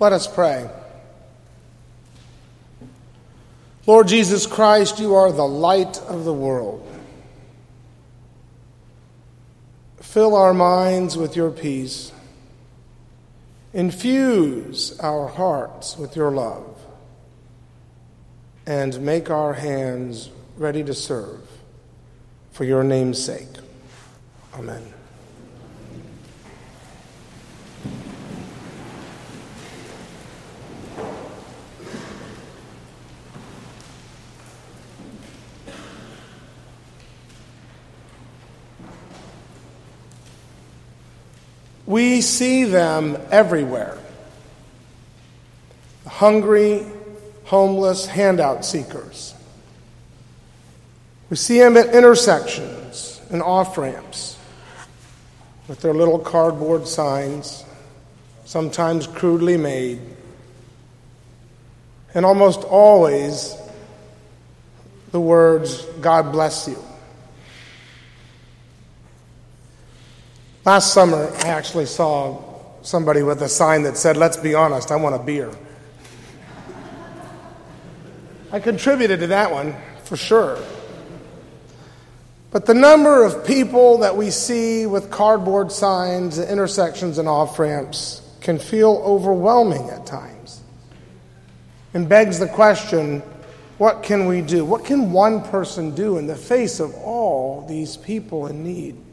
Let us pray. Lord Jesus Christ, you are the light of the world. Fill our minds with your peace. Infuse our hearts with your love. And make our hands ready to serve for your name's sake. Amen. We see them everywhere hungry, homeless, handout seekers. We see them at intersections and off ramps with their little cardboard signs, sometimes crudely made, and almost always the words, God bless you. Last summer, I actually saw somebody with a sign that said, Let's be honest, I want a beer. I contributed to that one, for sure. But the number of people that we see with cardboard signs at intersections and off ramps can feel overwhelming at times and begs the question what can we do? What can one person do in the face of all these people in need?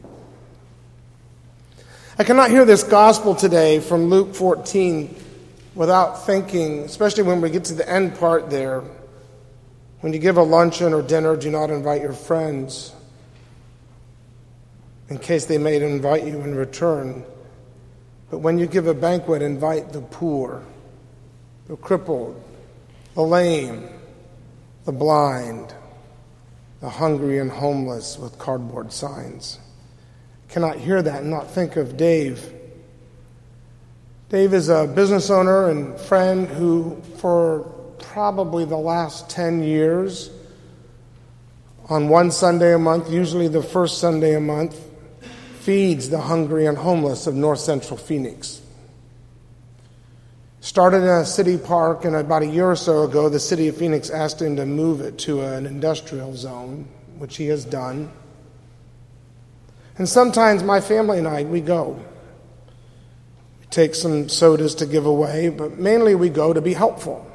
I cannot hear this gospel today from Luke 14 without thinking, especially when we get to the end part there, when you give a luncheon or dinner, do not invite your friends in case they may invite you in return. But when you give a banquet, invite the poor, the crippled, the lame, the blind, the hungry and homeless with cardboard signs cannot hear that and not think of Dave. Dave is a business owner and friend who, for probably the last 10 years, on one Sunday a month, usually the first Sunday a month, feeds the hungry and homeless of north central Phoenix. Started in a city park, and about a year or so ago, the city of Phoenix asked him to move it to an industrial zone, which he has done. And sometimes my family and I, we go. We take some sodas to give away, but mainly we go to be helpful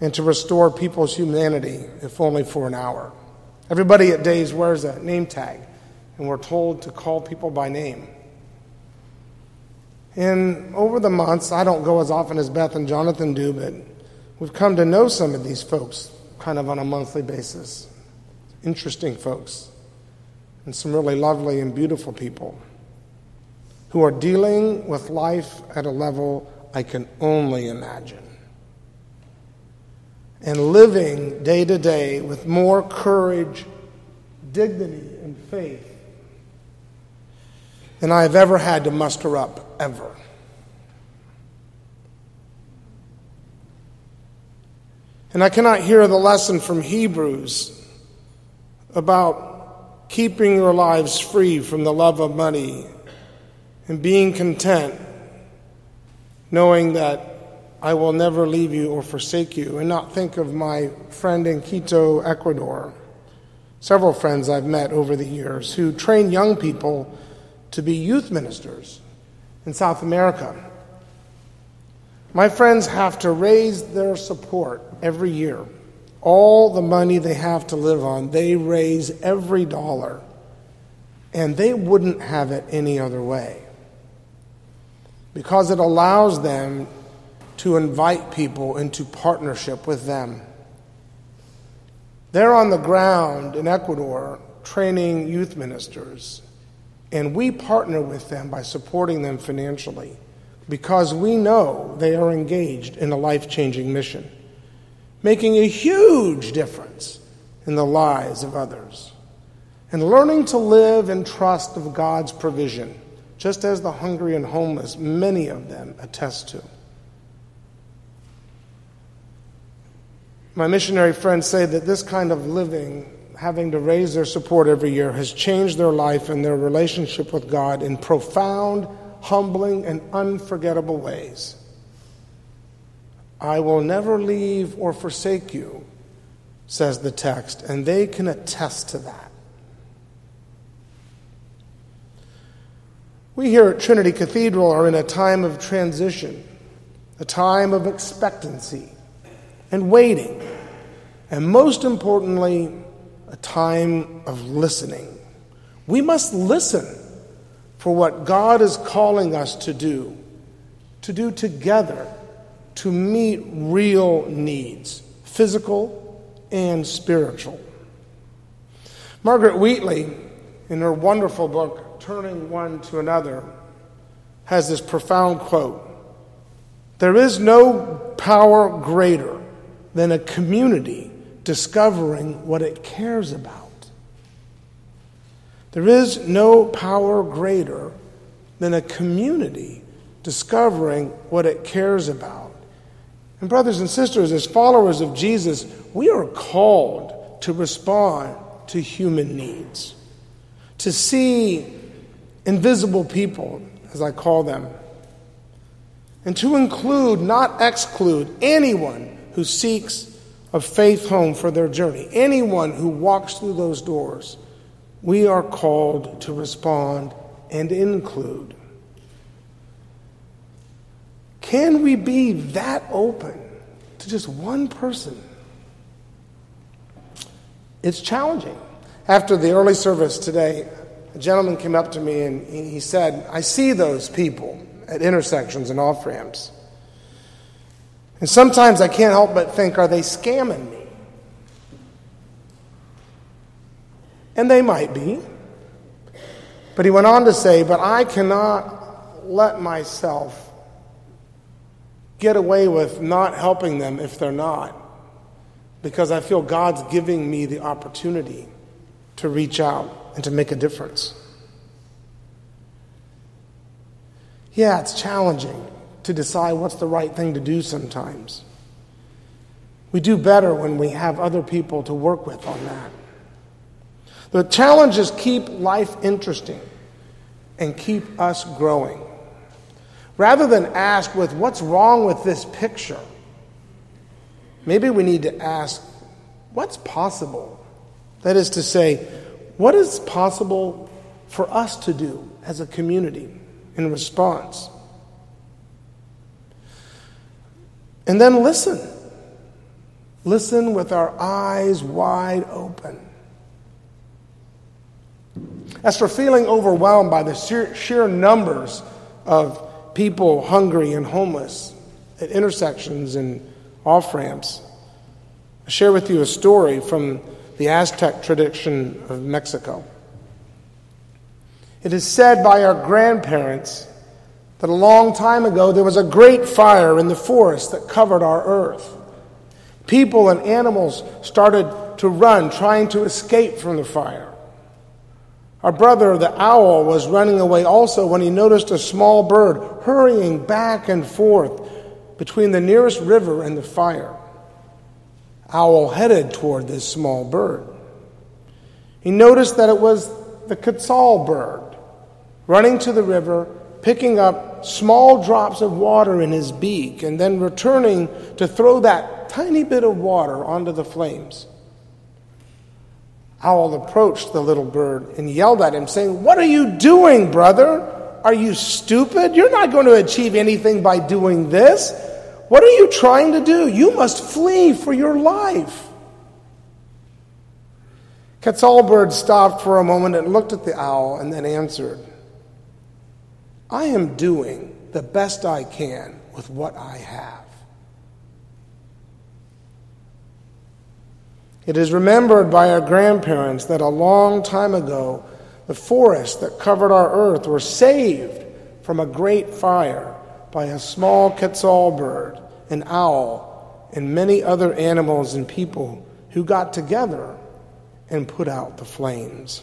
and to restore people's humanity, if only for an hour. Everybody at Dave's wears a name tag, and we're told to call people by name. And over the months, I don't go as often as Beth and Jonathan do, but we've come to know some of these folks kind of on a monthly basis. Interesting folks and some really lovely and beautiful people who are dealing with life at a level I can only imagine. And living day to day with more courage, dignity, and faith than I have ever had to muster up, ever. And I cannot hear the lesson from Hebrews about keeping your lives free from the love of money and being content, knowing that I will never leave you or forsake you, and not think of my friend in Quito, Ecuador, several friends I've met over the years who train young people to be youth ministers in South America. My friends have to raise their support every year all the money they have to live on, they raise every dollar. And they wouldn't have it any other way. Because it allows them to invite people into partnership with them. They're on the ground in Ecuador training youth ministers, and we partner with them by supporting them financially because we know they are engaged in a life changing mission making a huge difference in the lives of others, and learning to live in trust of God's provision, just as the hungry and homeless, many of them, attest to. My missionary friends say that this kind of living, having to raise their support every year, has changed their life and their relationship with God in profound, humbling, and unforgettable ways. I will never leave or forsake you, says the text, and they can attest to that. We here at Trinity Cathedral are in a time of transition, a time of expectancy and waiting, and most importantly, a time of listening. We must listen for what God is calling us to do, to do together, to meet real needs, physical and spiritual. Margaret Wheatley, in her wonderful book, Turning One to Another, has this profound quote There is no power greater than a community discovering what it cares about. There is no power greater than a community discovering what it cares about. And, brothers and sisters, as followers of Jesus, we are called to respond to human needs, to see invisible people, as I call them, and to include, not exclude, anyone who seeks a faith home for their journey. Anyone who walks through those doors, we are called to respond and include. Can we be that open to just one person? It's challenging. After the early service today, a gentleman came up to me and he said, I see those people at intersections and off ramps. And sometimes I can't help but think, are they scamming me? And they might be. But he went on to say, but I cannot let myself get away with not helping them if they're not, because I feel God's giving me the opportunity to reach out and to make a difference. Yeah, it's challenging to decide what's the right thing to do sometimes. We do better when we have other people to work with on that. The challenges keep life interesting and keep us growing. Rather than ask with what's wrong with this picture, maybe we need to ask what's possible. That is to say, what is possible for us to do as a community in response? And then listen. Listen with our eyes wide open. As for feeling overwhelmed by the sheer, numbers of people hungry and homeless at intersections and off ramps, I share with you a story from the Aztec tradition of Mexico. It is said by our grandparents that a long time ago there was a great fire in the forest that covered our earth. People and animals started to run, trying to escape from the fire. Our brother, the owl, was running away also when he noticed a small bird hurrying back and forth between the nearest river and the fire. Owl headed toward this small bird. He noticed that it was the quetzal bird running to the river picking up small drops of water in his beak and then returning to throw that tiny bit of water onto the flames. Owl approached the little bird and yelled at him, saying, What are you doing, brother? Are you stupid? You're not going to achieve anything by doing this. What are you trying to do? You must flee for your life. Quetzalbird stopped for a moment and looked at the owl and then answered, I am doing the best I can with what I have. It is remembered by our grandparents that a long time ago, the forests that covered our earth were saved from a great fire by a small quetzal bird, an owl, and many other animals and people who got together and put out the flames.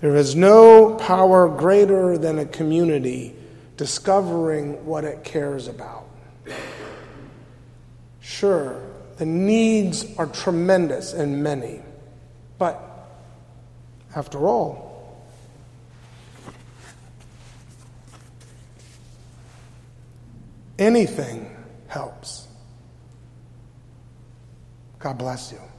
There is no power greater than a community discovering what it cares about. Sure, the needs are tremendous and many, but after all, Anything helps. God bless you.